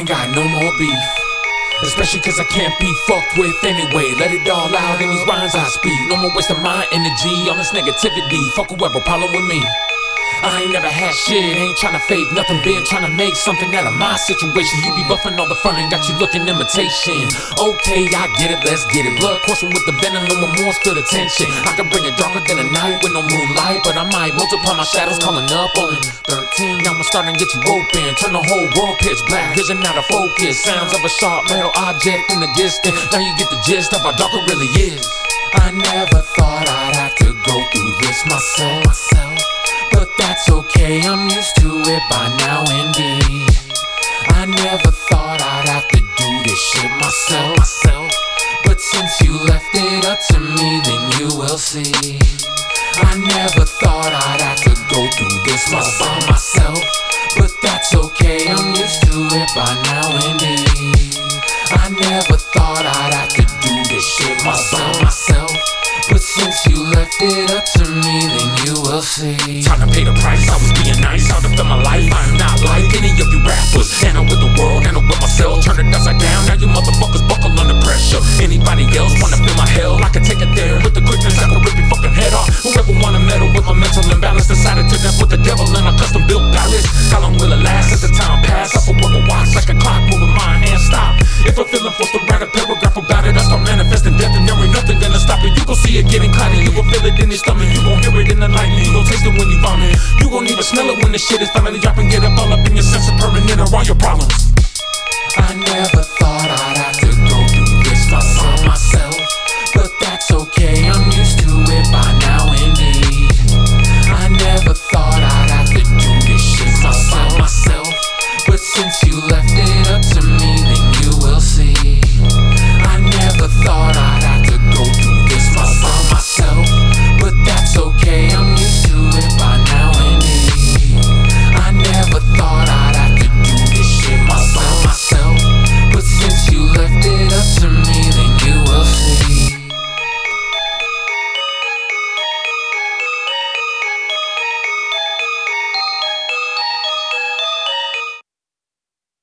ain't got no more beef. Especially cause I can't be fucked with anyway. Let it all out in these rhymes I speak. No more wasting my energy on this negativity. Fuck whoever problem with me. I ain't never had shit, ain't tryna fake nothing big, tryna make something out of my situation. You be buffing all the front and got you looking imitation. Okay, I get it, let's get it. Blood coursing with the venom, no more stood attention. I can bring it darker than a night with no moonlight, but I might multiply my shadows calling up Omen 13. Now I'm starting to start and get you open, turn the whole world pitch black. Vision out of focus, sounds of a sharp metal object in the distance. Now you get the gist of how dark it really is. I never thought I'd have to go through this myself. myself. Okay, I'm used to it by now, indeed. I never thought I'd have to do this shit myself. myself. But since you left it up to me, then you will see. I never thought I'd have to go through this all by myself. But that's okay, I'm used to it by now, indeed. I never thought I'd have to do this shit all myself. But since you left it up to see. Time to pay the price. I was being nice. To fill my life. I'm not like any of you rappers. And I'm with the world, and I'm with myself. Turn it upside down. Now you motherfuckers buckle under pressure. Anybody smell it when the shit is finally dropping. Get up all up in your sense of permanent or all your problems.